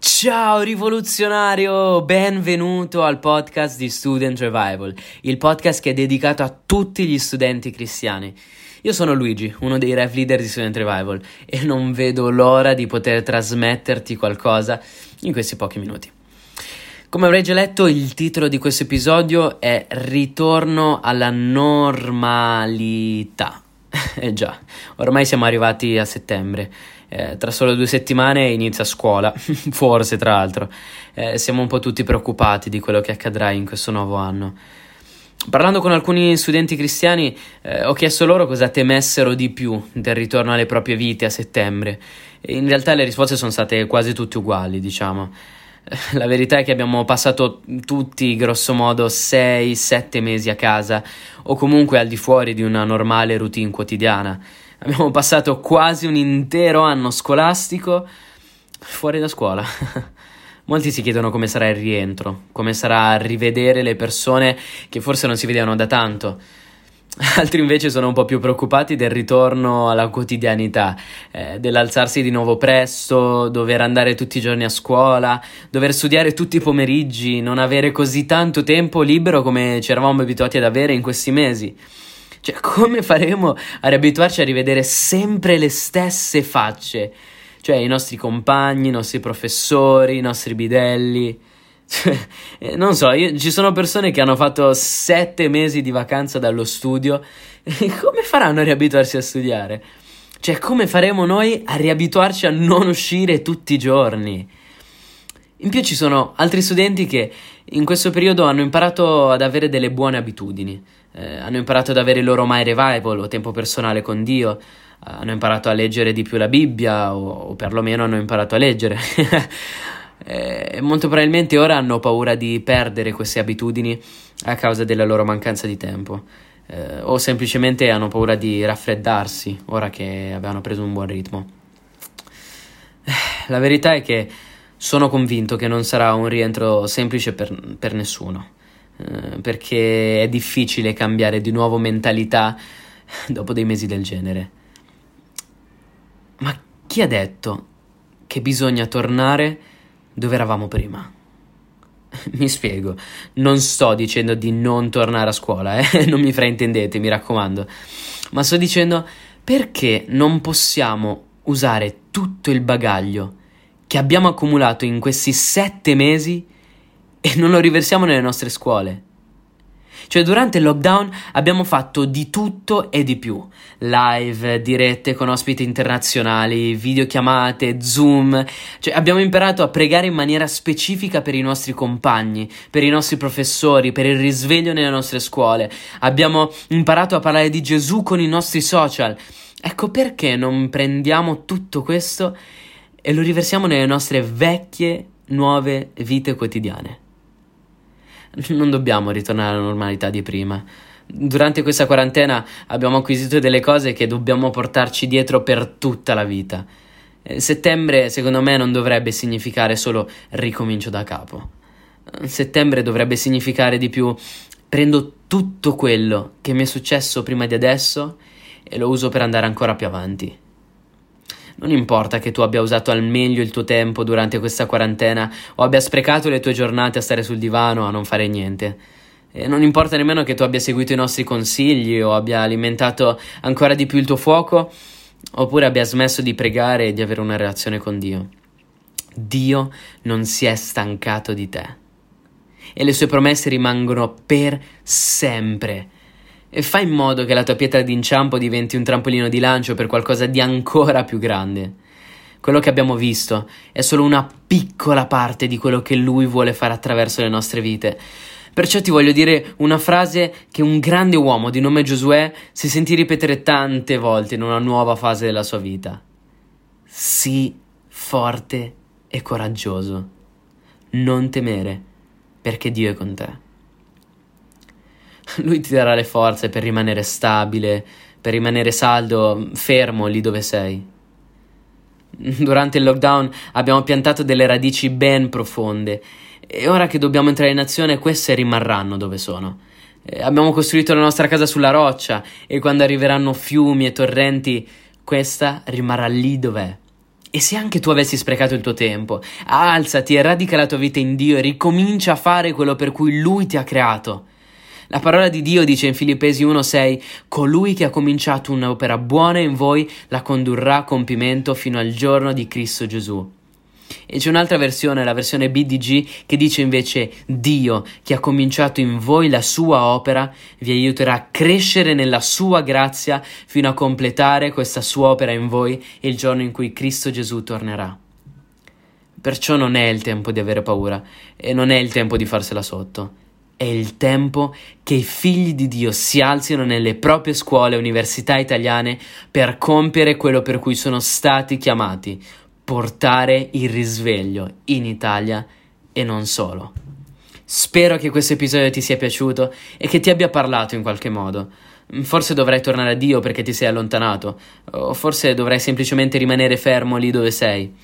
Ciao rivoluzionario, benvenuto al podcast di Student Revival, il podcast che è dedicato a tutti gli studenti cristiani. Io sono Luigi, uno dei rev leader di Student Revival e non vedo l'ora di poter trasmetterti qualcosa in questi pochi minuti. Come avrei già letto, il titolo di questo episodio è Ritorno alla normalità. eh già, ormai siamo arrivati a settembre eh, tra solo due settimane inizia scuola, forse tra l'altro. Eh, siamo un po' tutti preoccupati di quello che accadrà in questo nuovo anno. Parlando con alcuni studenti cristiani, eh, ho chiesto loro cosa temessero di più del ritorno alle proprie vite a settembre. In realtà le risposte sono state quasi tutte uguali, diciamo. La verità è che abbiamo passato tutti, grosso modo, 6-7 mesi a casa o comunque al di fuori di una normale routine quotidiana. Abbiamo passato quasi un intero anno scolastico fuori da scuola. Molti si chiedono come sarà il rientro, come sarà rivedere le persone che forse non si vedevano da tanto. Altri invece sono un po' più preoccupati del ritorno alla quotidianità, eh, dell'alzarsi di nuovo presto, dover andare tutti i giorni a scuola, dover studiare tutti i pomeriggi, non avere così tanto tempo libero come ci eravamo abituati ad avere in questi mesi. Cioè, come faremo a riabituarci a rivedere sempre le stesse facce? Cioè, i nostri compagni, i nostri professori, i nostri bidelli. Cioè, eh, non so, io, ci sono persone che hanno fatto sette mesi di vacanza dallo studio. come faranno a riabituarsi a studiare? Cioè, come faremo noi a riabituarci a non uscire tutti i giorni? In più ci sono altri studenti che in questo periodo hanno imparato ad avere delle buone abitudini, eh, hanno imparato ad avere il loro my revival o tempo personale con Dio, hanno imparato a leggere di più la Bibbia o, o perlomeno hanno imparato a leggere. Eh, molto probabilmente ora hanno paura di perdere queste abitudini a causa della loro mancanza di tempo. Eh, o semplicemente hanno paura di raffreddarsi ora che avevano preso un buon ritmo. Eh, la verità è che sono convinto che non sarà un rientro semplice per, per nessuno, eh, perché è difficile cambiare di nuovo mentalità dopo dei mesi del genere. Ma chi ha detto che bisogna tornare dove eravamo prima? Mi spiego, non sto dicendo di non tornare a scuola, eh? non mi fraintendete, mi raccomando, ma sto dicendo perché non possiamo usare tutto il bagaglio che abbiamo accumulato in questi sette mesi e non lo riversiamo nelle nostre scuole. Cioè, durante il lockdown abbiamo fatto di tutto e di più. Live, dirette con ospiti internazionali, videochiamate, Zoom. Cioè, abbiamo imparato a pregare in maniera specifica per i nostri compagni, per i nostri professori, per il risveglio nelle nostre scuole. Abbiamo imparato a parlare di Gesù con i nostri social. Ecco perché non prendiamo tutto questo e lo riversiamo nelle nostre vecchie, nuove vite quotidiane. Non dobbiamo ritornare alla normalità di prima. Durante questa quarantena abbiamo acquisito delle cose che dobbiamo portarci dietro per tutta la vita. Eh, settembre, secondo me, non dovrebbe significare solo ricomincio da capo. Settembre dovrebbe significare di più prendo tutto quello che mi è successo prima di adesso e lo uso per andare ancora più avanti. Non importa che tu abbia usato al meglio il tuo tempo durante questa quarantena o abbia sprecato le tue giornate a stare sul divano a non fare niente. E non importa nemmeno che tu abbia seguito i nostri consigli o abbia alimentato ancora di più il tuo fuoco oppure abbia smesso di pregare e di avere una relazione con Dio. Dio non si è stancato di te e le sue promesse rimangono per sempre e fai in modo che la tua pietra d'inciampo diventi un trampolino di lancio per qualcosa di ancora più grande. Quello che abbiamo visto è solo una piccola parte di quello che lui vuole fare attraverso le nostre vite. Perciò ti voglio dire una frase che un grande uomo di nome Giosuè si sentì ripetere tante volte in una nuova fase della sua vita. Sii forte e coraggioso. Non temere, perché Dio è con te. Lui ti darà le forze per rimanere stabile, per rimanere saldo, fermo lì dove sei. Durante il lockdown abbiamo piantato delle radici ben profonde e ora che dobbiamo entrare in azione queste rimarranno dove sono. Eh, abbiamo costruito la nostra casa sulla roccia e quando arriveranno fiumi e torrenti questa rimarrà lì dov'è. E se anche tu avessi sprecato il tuo tempo, alzati e radica la tua vita in Dio e ricomincia a fare quello per cui Lui ti ha creato. La parola di Dio dice in Filippesi 1:6: Colui che ha cominciato un'opera buona in voi la condurrà a compimento fino al giorno di Cristo Gesù. E c'è un'altra versione, la versione BDG, che dice invece Dio, che ha cominciato in voi la sua opera, vi aiuterà a crescere nella sua grazia fino a completare questa sua opera in voi il giorno in cui Cristo Gesù tornerà. Perciò non è il tempo di avere paura e non è il tempo di farsela sotto. È il tempo che i figli di Dio si alzino nelle proprie scuole e università italiane per compiere quello per cui sono stati chiamati, portare il risveglio in Italia e non solo. Spero che questo episodio ti sia piaciuto e che ti abbia parlato in qualche modo. Forse dovrai tornare a Dio perché ti sei allontanato, o forse dovrai semplicemente rimanere fermo lì dove sei.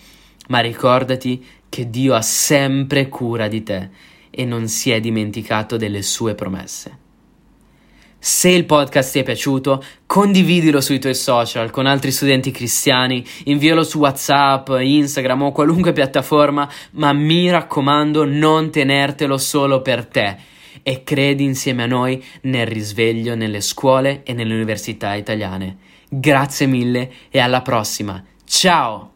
Ma ricordati che Dio ha sempre cura di te e non si è dimenticato delle sue promesse. Se il podcast ti è piaciuto, condividilo sui tuoi social con altri studenti cristiani, invialo su WhatsApp, Instagram o qualunque piattaforma, ma mi raccomando non tenertelo solo per te e credi insieme a noi nel risveglio nelle scuole e nelle università italiane. Grazie mille e alla prossima. Ciao!